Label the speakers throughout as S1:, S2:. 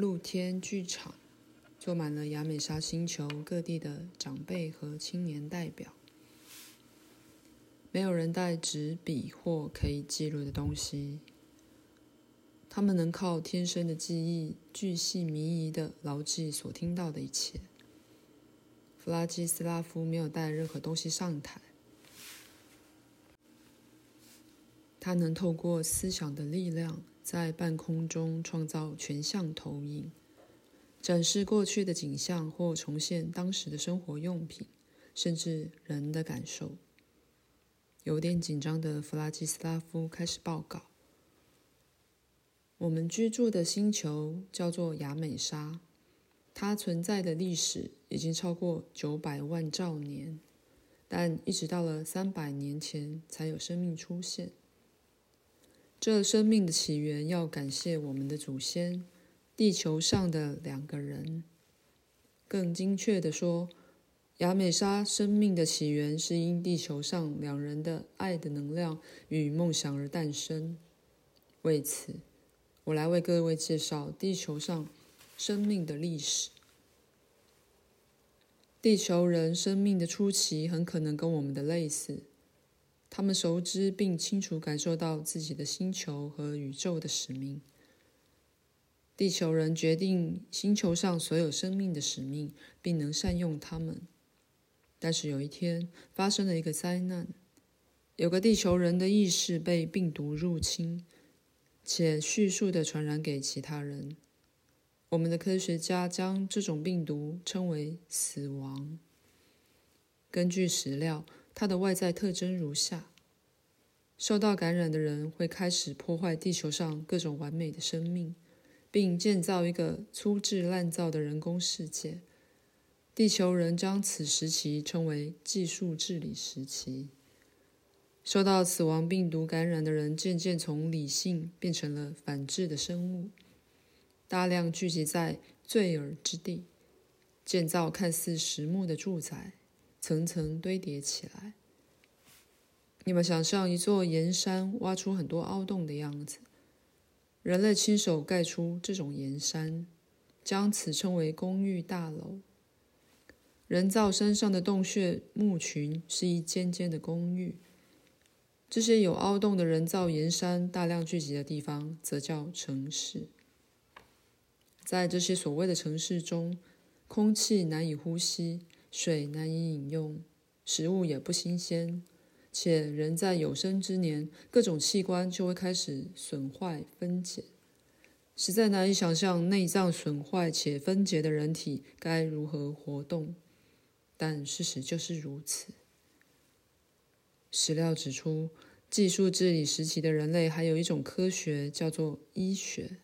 S1: 露天剧场坐满了亚美莎星球各地的长辈和青年代表。没有人带纸笔或可以记录的东西，他们能靠天生的记忆，巨细靡遗的牢记所听到的一切。弗拉基斯拉夫没有带任何东西上台。他能透过思想的力量，在半空中创造全像投影，展示过去的景象，或重现当时的生活用品，甚至人的感受。有点紧张的弗拉基斯拉夫开始报告：“我们居住的星球叫做亚美沙，它存在的历史已经超过九百万兆年，但一直到了三百年前才有生命出现。”这生命的起源要感谢我们的祖先，地球上的两个人。更精确的说，亚美莎生命的起源是因地球上两人的爱的能量与梦想而诞生。为此，我来为各位介绍地球上生命的历史。地球人生命的初期很可能跟我们的类似。他们熟知并清楚感受到自己的星球和宇宙的使命。地球人决定星球上所有生命的使命，并能善用他们。但是有一天发生了一个灾难，有个地球人的意识被病毒入侵，且迅速的传染给其他人。我们的科学家将这种病毒称为“死亡”。根据史料。它的外在特征如下：受到感染的人会开始破坏地球上各种完美的生命，并建造一个粗制滥造的人工世界。地球人将此时期称为技术治理时期。受到死亡病毒感染的人渐渐从理性变成了反智的生物，大量聚集在罪耳之地，建造看似实木的住宅。层层堆叠起来。你们想象一座岩山挖出很多凹洞的样子，人类亲手盖出这种岩山，将此称为公寓大楼。人造山上的洞穴墓群是一间间的公寓。这些有凹洞的人造岩山大量聚集的地方，则叫城市。在这些所谓的城市中，空气难以呼吸。水难以饮用，食物也不新鲜，且人在有生之年，各种器官就会开始损坏分解，实在难以想象内脏损坏且分解的人体该如何活动，但事实就是如此。史料指出，技术治理时期的人类还有一种科学叫做医学，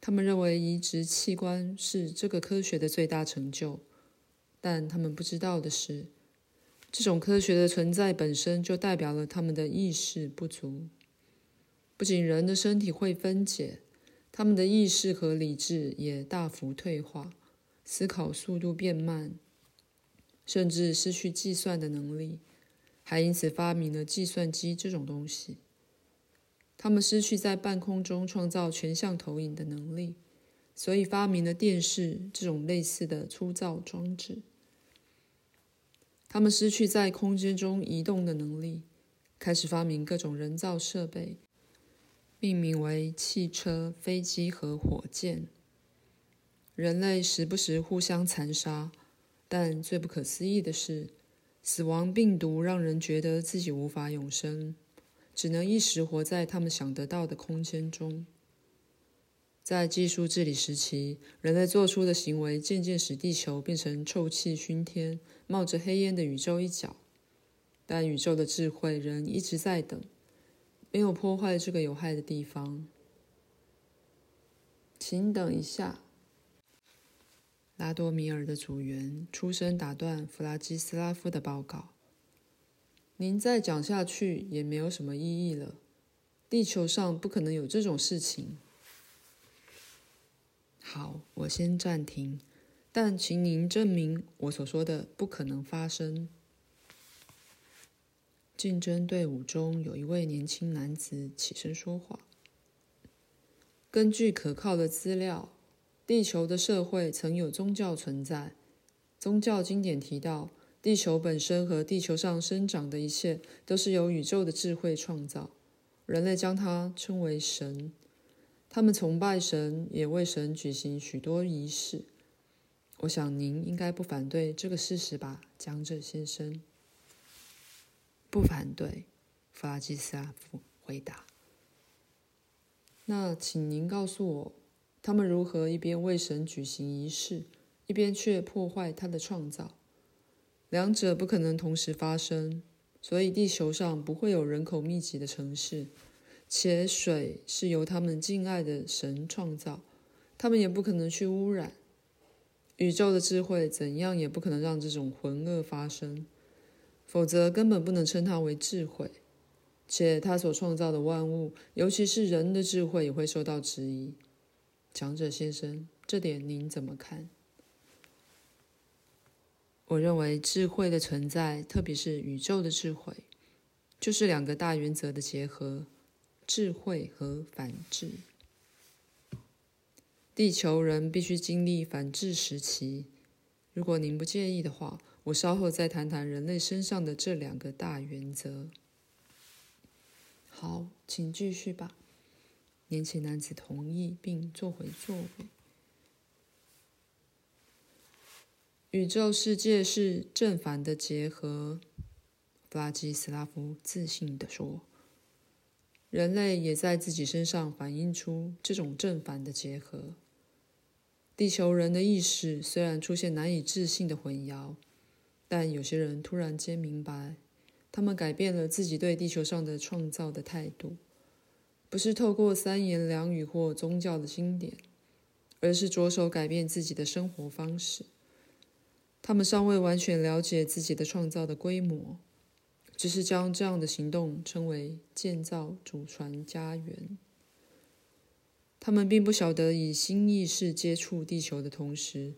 S1: 他们认为移植器官是这个科学的最大成就。但他们不知道的是，这种科学的存在本身就代表了他们的意识不足。不仅人的身体会分解，他们的意识和理智也大幅退化，思考速度变慢，甚至失去计算的能力，还因此发明了计算机这种东西。他们失去在半空中创造全像投影的能力，所以发明了电视这种类似的粗糙装置。他们失去在空间中移动的能力，开始发明各种人造设备，命名为汽车、飞机和火箭。人类时不时互相残杀，但最不可思议的是，死亡病毒让人觉得自己无法永生，只能一时活在他们想得到的空间中。在技术治理时期，人类做出的行为渐渐使地球变成臭气熏天、冒着黑烟的宇宙一角。但宇宙的智慧仍一直在等，没有破坏这个有害的地方。请等一下，拉多米尔的组员出声打断弗拉基斯拉夫的报告：“您再讲下去也没有什么意义了。地球上不可能有这种事情。”好，我先暂停，但请您证明我所说的不可能发生。竞争队伍中有一位年轻男子起身说话。根据可靠的资料，地球的社会曾有宗教存在。宗教经典提到，地球本身和地球上生长的一切都是由宇宙的智慧创造。人类将它称为神。他们崇拜神，也为神举行许多仪式。我想您应该不反对这个事实吧，讲者先生。不反对，弗拉基斯拉夫回答。那请您告诉我，他们如何一边为神举行仪式，一边却破坏他的创造？两者不可能同时发生，所以地球上不会有人口密集的城市，且水是由他们敬爱的神创造，他们也不可能去污染。宇宙的智慧怎样也不可能让这种浑噩发生，否则根本不能称它为智慧。且他所创造的万物，尤其是人的智慧，也会受到质疑。讲者先生，这点您怎么看？我认为智慧的存在，特别是宇宙的智慧，就是两个大原则的结合：智慧和反智。地球人必须经历反智时期。如果您不介意的话，我稍后再谈谈人类身上的这两个大原则。好，请继续吧。年轻男子同意，并坐回座位。宇宙世界是正反的结合，弗拉基斯拉夫自信地说。人类也在自己身上反映出这种正反的结合。地球人的意识虽然出现难以置信的混淆，但有些人突然间明白，他们改变了自己对地球上的创造的态度，不是透过三言两语或宗教的经典，而是着手改变自己的生活方式。他们尚未完全了解自己的创造的规模，只是将这样的行动称为建造祖传家园。他们并不晓得，以新意识接触地球的同时，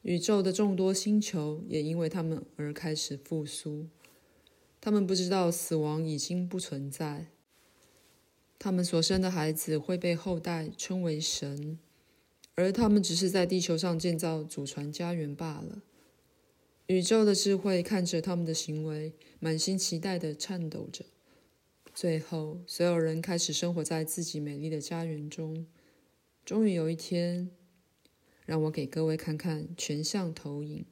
S1: 宇宙的众多星球也因为他们而开始复苏。他们不知道死亡已经不存在。他们所生的孩子会被后代称为神，而他们只是在地球上建造祖传家园罢了。宇宙的智慧看着他们的行为，满心期待地颤抖着。最后，所有人开始生活在自己美丽的家园中。终于有一天，让我给各位看看全像投影，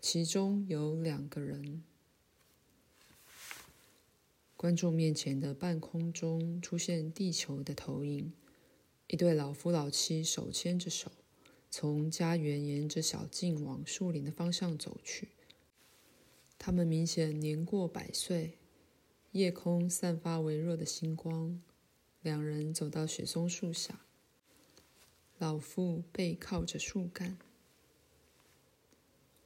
S1: 其中有两个人。观众面前的半空中出现地球的投影，一对老夫老妻手牵着手，从家园沿着小径往树林的方向走去。他们明显年过百岁，夜空散发微弱的星光。两人走到雪松树下。老妇背靠着树干。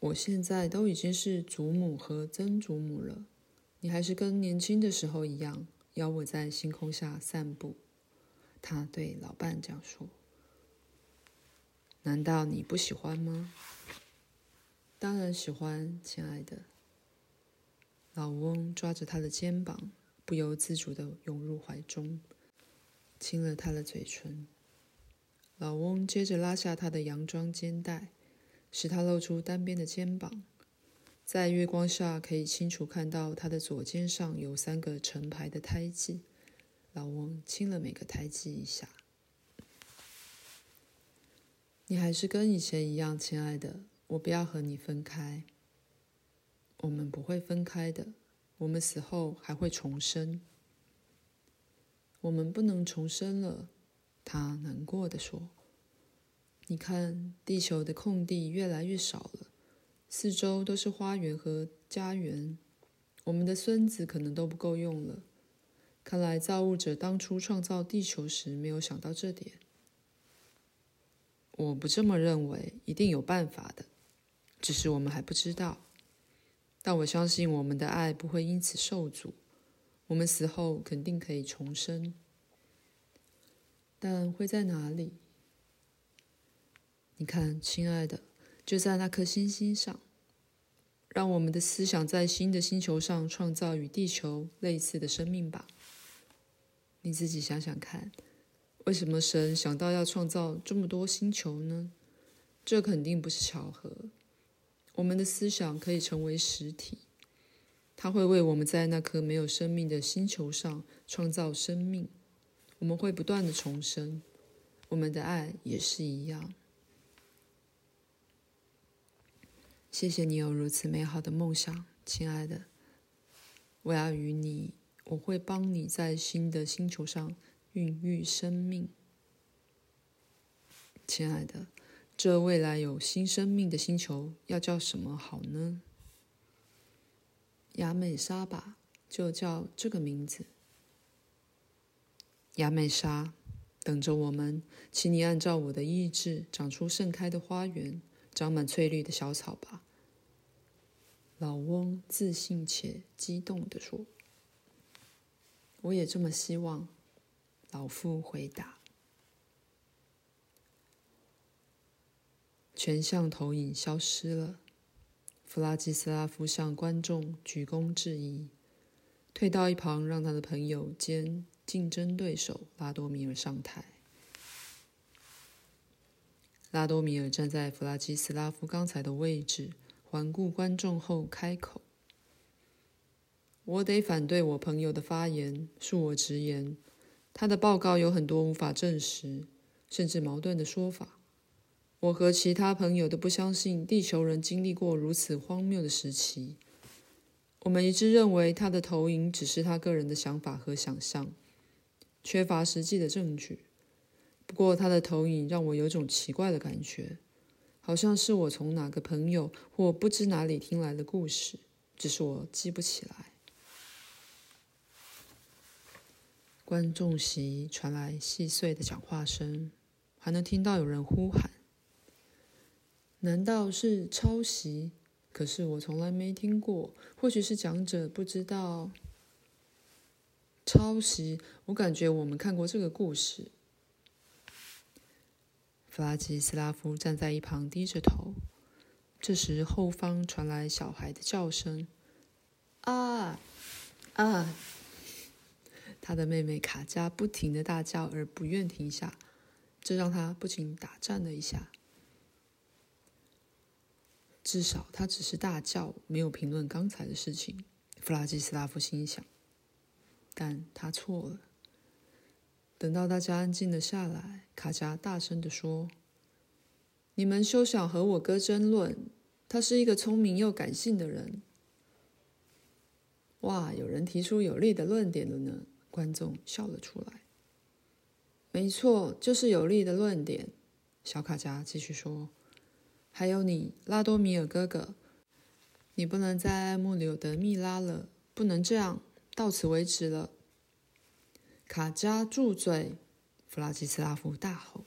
S1: 我现在都已经是祖母和曾祖母了，你还是跟年轻的时候一样，邀我在星空下散步。他对老伴这样说。难道你不喜欢吗？当然喜欢，亲爱的。老翁抓着他的肩膀，不由自主地涌入怀中，亲了他的嘴唇。老翁接着拉下他的洋装肩带，使他露出单边的肩膀。在月光下，可以清楚看到他的左肩上有三个成排的胎记。老翁亲了每个胎记一下。你还是跟以前一样，亲爱的，我不要和你分开。我们不会分开的，我们死后还会重生。我们不能重生了。他难过地说：“你看，地球的空地越来越少了，四周都是花园和家园，我们的孙子可能都不够用了。看来造物者当初创造地球时没有想到这点。我不这么认为，一定有办法的，只是我们还不知道。但我相信我们的爱不会因此受阻，我们死后肯定可以重生。”但会在哪里？你看，亲爱的，就在那颗星星上。让我们的思想在新的星球上创造与地球类似的生命吧。你自己想想看，为什么神想到要创造这么多星球呢？这肯定不是巧合。我们的思想可以成为实体，它会为我们在那颗没有生命的星球上创造生命。我们会不断的重生，我们的爱也是一样。谢谢你有如此美好的梦想，亲爱的。我要与你，我会帮你在新的星球上孕育生命，亲爱的。这未来有新生命的星球要叫什么好呢？亚美莎吧，就叫这个名字。亚美莎，等着我们，请你按照我的意志长出盛开的花园，长满翠绿的小草吧。老翁自信且激动地说：“我也这么希望。”老妇回答。全像投影消失了。弗拉基斯拉夫向观众鞠躬致意，退到一旁，让他的朋友兼竞争对手拉多米尔上台。拉多米尔站在弗拉基斯拉夫刚才的位置，环顾观众后开口：“我得反对我朋友的发言，恕我直言，他的报告有很多无法证实，甚至矛盾的说法。”我和其他朋友都不相信地球人经历过如此荒谬的时期。我们一致认为他的投影只是他个人的想法和想象，缺乏实际的证据。不过他的投影让我有种奇怪的感觉，好像是我从哪个朋友或不知哪里听来的故事，只是我记不起来。观众席传来细碎的讲话声，还能听到有人呼喊。难道是抄袭？可是我从来没听过。或许是讲者不知道抄袭。我感觉我们看过这个故事。弗拉基斯拉夫站在一旁低着头。这时后方传来小孩的叫声：“啊啊！”他的妹妹卡佳不停的大叫，而不愿停下，这让他不禁打颤了一下。至少他只是大叫，没有评论刚才的事情。弗拉基斯拉夫心想，但他错了。等到大家安静了下来，卡佳大声地说：“你们休想和我哥争论，他是一个聪明又感性的人。”哇，有人提出有力的论点了呢！观众笑了出来。没错，就是有力的论点。小卡佳继续说。还有你，拉多米尔哥哥，你不能再爱慕柳德密拉了，不能这样，到此为止了。卡佳住嘴！弗拉基斯拉夫大吼：“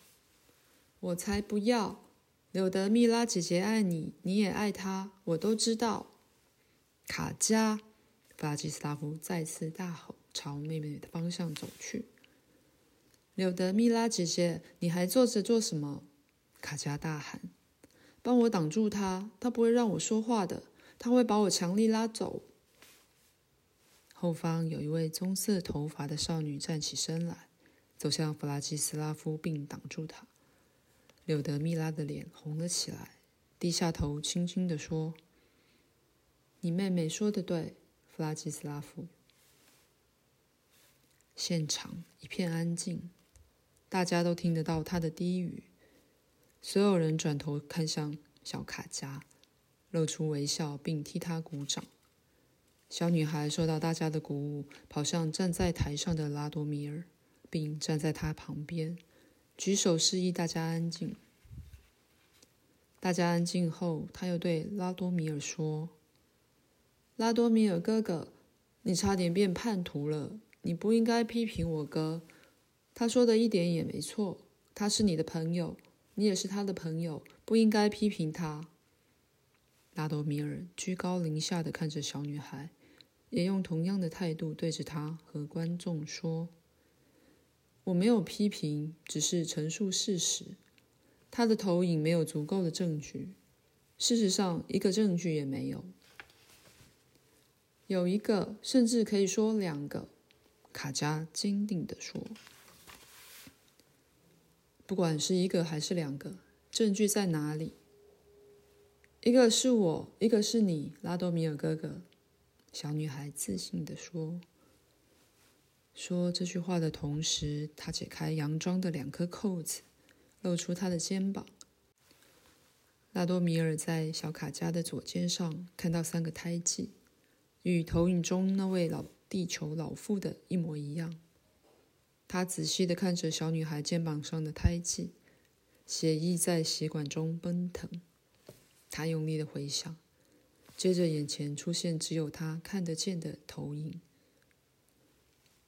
S1: 我才不要！柳德蜜拉姐姐爱你，你也爱她，我都知道。”卡佳！弗拉基斯拉夫再次大吼，朝妹妹的方向走去。柳德蜜拉姐姐，你还坐着做什么？卡佳大喊。帮我挡住他，他不会让我说话的，他会把我强力拉走。后方有一位棕色头发的少女站起身来，走向弗拉基斯拉夫，并挡住他。柳德蜜拉的脸红了起来，低下头，轻轻地说：“你妹妹说的对，弗拉基斯拉夫。”现场一片安静，大家都听得到他的低语。所有人转头看向小卡佳，露出微笑，并替他鼓掌。小女孩受到大家的鼓舞，跑向站在台上的拉多米尔，并站在他旁边，举手示意大家安静。大家安静后，他又对拉多米尔说：“拉多米尔哥哥，你差点变叛徒了。你不应该批评我哥，他说的一点也没错。他是你的朋友。”你也是他的朋友，不应该批评他。拉多米尔居高临下的看着小女孩，也用同样的态度对着他和观众说：“我没有批评，只是陈述事实。他的投影没有足够的证据，事实上一个证据也没有。有一个，甚至可以说两个。”卡佳坚定地说。不管是一个还是两个，证据在哪里？一个是我，一个是你，拉多米尔哥哥。”小女孩自信地说。说这句话的同时，她解开洋装的两颗扣子，露出她的肩膀。拉多米尔在小卡加的左肩上看到三个胎记，与投影中那位老地球老妇的一模一样。他仔细地看着小女孩肩膀上的胎记，血液在血管中奔腾。他用力地回想，接着眼前出现只有他看得见的投影，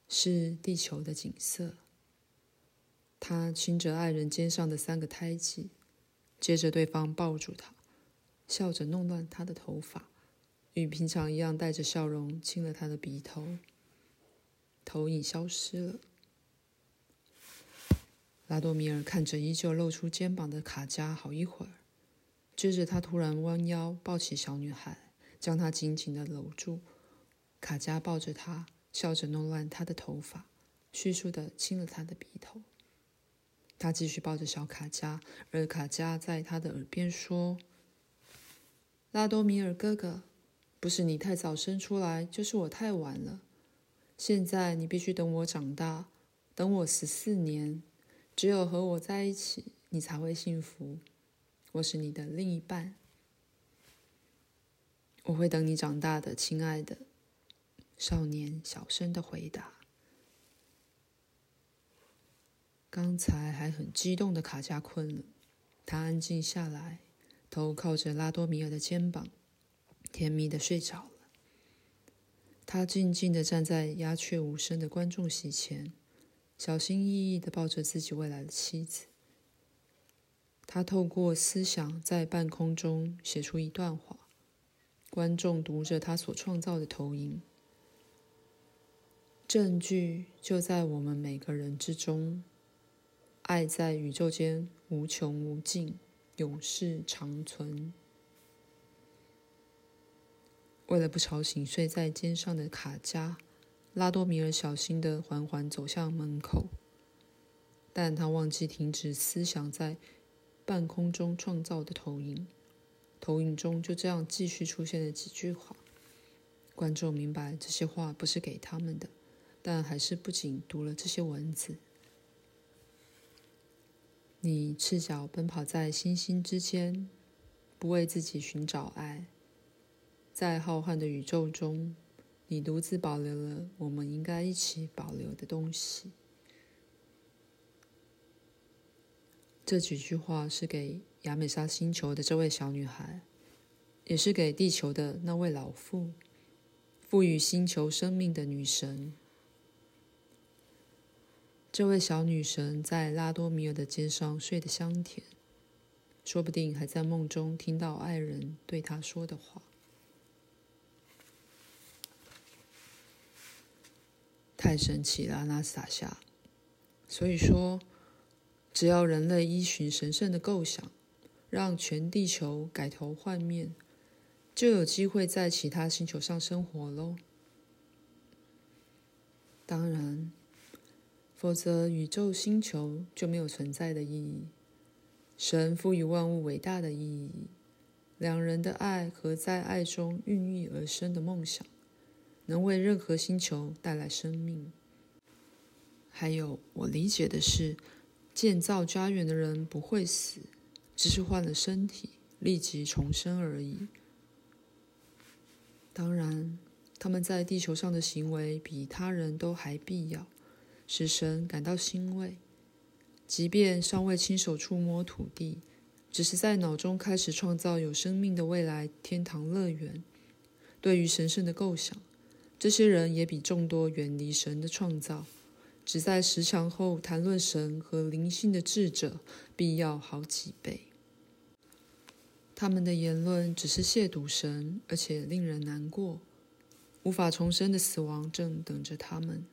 S1: 是地球的景色。他亲着爱人肩上的三个胎记。接着，对方抱住他，笑着弄乱他的头发，与平常一样带着笑容亲了他的鼻头。投影消失了。拉多米尔看着依旧露出肩膀的卡佳好一会儿，接着他突然弯腰抱起小女孩，将她紧紧地搂住。卡佳抱着他，笑着弄乱他的头发，迅速地亲了他的鼻头。他继续抱着小卡加，而卡加在他的耳边说：“拉多米尔哥哥，不是你太早生出来，就是我太晚了。现在你必须等我长大，等我十四年。只有和我在一起，你才会幸福。我是你的另一半，我会等你长大的，亲爱的。”少年小声的回答。刚才还很激动的卡加困了，他安静下来，头靠着拉多米尔的肩膀，甜蜜的睡着了。他静静的站在鸦雀无声的观众席前，小心翼翼的抱着自己未来的妻子。他透过思想在半空中写出一段话，观众读着他所创造的投影。证据就在我们每个人之中。爱在宇宙间无穷无尽，永世长存。为了不吵醒睡在肩上的卡加，拉多米尔小心地缓缓走向门口，但他忘记停止思想在半空中创造的投影。投影中就这样继续出现了几句话。观众明白这些话不是给他们的，但还是不仅读了这些文字。你赤脚奔跑在星星之间，不为自己寻找爱。在浩瀚的宇宙中，你独自保留了我们应该一起保留的东西。这几句话是给亚美莎星球的这位小女孩，也是给地球的那位老妇，赋予星球生命的女神。这位小女神在拉多米尔的肩上睡得香甜，说不定还在梦中听到爱人对她说的话。太神奇了，阿纳斯塔夏。所以说，只要人类依循神圣的构想，让全地球改头换面，就有机会在其他星球上生活喽。当然。否则，宇宙星球就没有存在的意义。神赋予万物伟大的意义，两人的爱和在爱中孕育而生的梦想，能为任何星球带来生命。还有，我理解的是，建造家园的人不会死，只是换了身体，立即重生而已。当然，他们在地球上的行为比他人都还必要。使神感到欣慰，即便尚未亲手触摸土地，只是在脑中开始创造有生命的未来天堂乐园。对于神圣的构想，这些人也比众多远离神的创造，只在十强后谈论神和灵性的智者必要好几倍。他们的言论只是亵渎神，而且令人难过。无法重生的死亡正等着他们。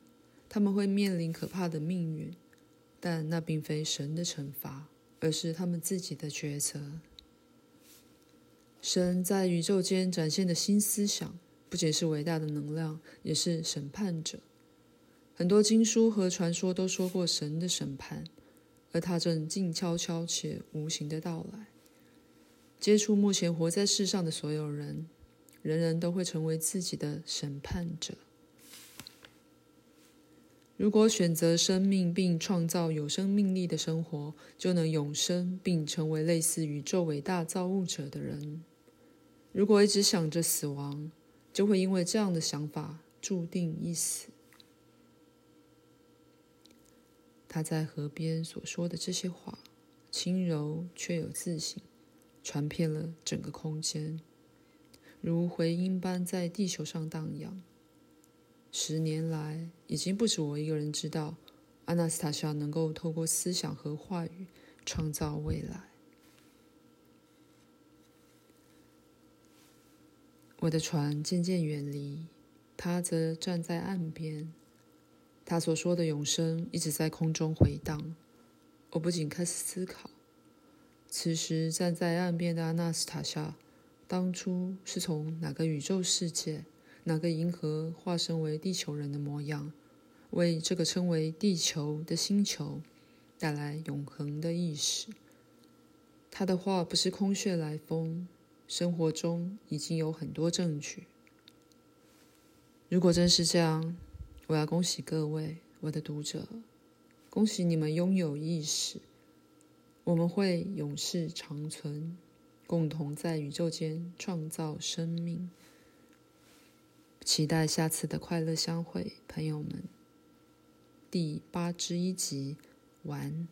S1: 他们会面临可怕的命运，但那并非神的惩罚，而是他们自己的抉择。神在宇宙间展现的新思想，不仅是伟大的能量，也是审判者。很多经书和传说都说过神的审判，而他正静悄悄且无形的到来，接触目前活在世上的所有人，人人都会成为自己的审判者。如果选择生命并创造有生命力的生活，就能永生并成为类似宇宙伟大造物者的人。如果一直想着死亡，就会因为这样的想法注定一死。他在河边所说的这些话，轻柔却有自信，传遍了整个空间，如回音般在地球上荡漾。十年来，已经不止我一个人知道，阿纳斯塔夏能够透过思想和话语创造未来。我的船渐渐远离，他则站在岸边。他所说的永生一直在空中回荡。我不禁开始思考：此时站在岸边的阿纳斯塔夏，当初是从哪个宇宙世界？哪个银河化身为地球人的模样，为这个称为地球的星球带来永恒的意识？他的话不是空穴来风，生活中已经有很多证据。如果真是这样，我要恭喜各位，我的读者，恭喜你们拥有意识，我们会永世长存，共同在宇宙间创造生命。期待下次的快乐相会，朋友们。第八之一集完。